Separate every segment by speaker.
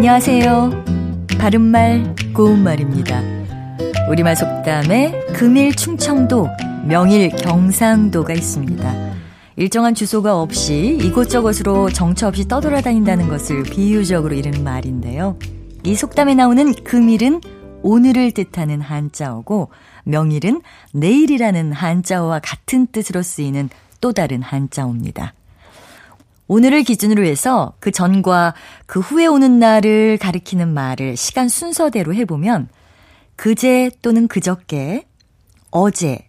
Speaker 1: 안녕하세요. 바른말, 고운말입니다. 우리말 속담에 금일 충청도, 명일 경상도가 있습니다. 일정한 주소가 없이 이곳저곳으로 정처 없이 떠돌아다닌다는 것을 비유적으로 이르는 말인데요. 이 속담에 나오는 금일은 오늘을 뜻하는 한자어고 명일은 내일이라는 한자어와 같은 뜻으로 쓰이는 또 다른 한자어입니다. 오늘을 기준으로 해서 그 전과 그 후에 오는 날을 가리키는 말을 시간 순서대로 해보면 그제 또는 그저께, 어제,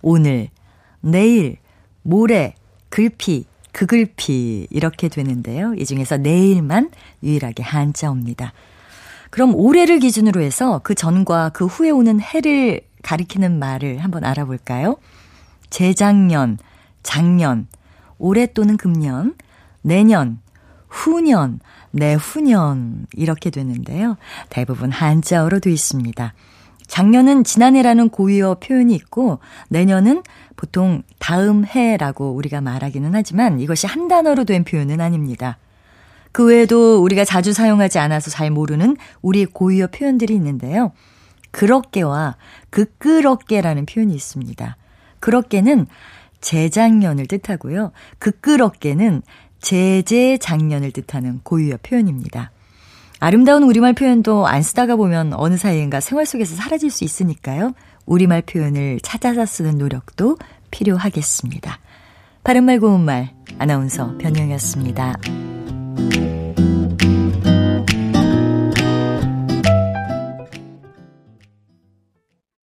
Speaker 1: 오늘, 내일, 모레, 글피, 그글피 이렇게 되는데요. 이 중에서 내일만 유일하게 한자옵니다. 그럼 올해를 기준으로 해서 그 전과 그 후에 오는 해를 가리키는 말을 한번 알아볼까요? 재작년, 작년, 올해 또는 금년, 내년, 후년, 내후년 이렇게 되는데요. 대부분 한자어로 되어 있습니다. 작년은 지난해라는 고유어 표현이 있고 내년은 보통 다음 해라고 우리가 말하기는 하지만 이것이 한 단어로 된 표현은 아닙니다. 그 외에도 우리가 자주 사용하지 않아서 잘 모르는 우리 고유어 표현들이 있는데요. 그렇게와 그끄럽게라는 표현이 있습니다. 그렇게는 재작년을 뜻하고요. 그끄럽게는 제재작년을 뜻하는 고유어 표현입니다. 아름다운 우리말 표현도 안 쓰다가 보면 어느 사이인가 생활 속에서 사라질 수 있으니까요. 우리말 표현을 찾아서 쓰는 노력도 필요하겠습니다. 바른말 고운말 아나운서 변형이었습니다.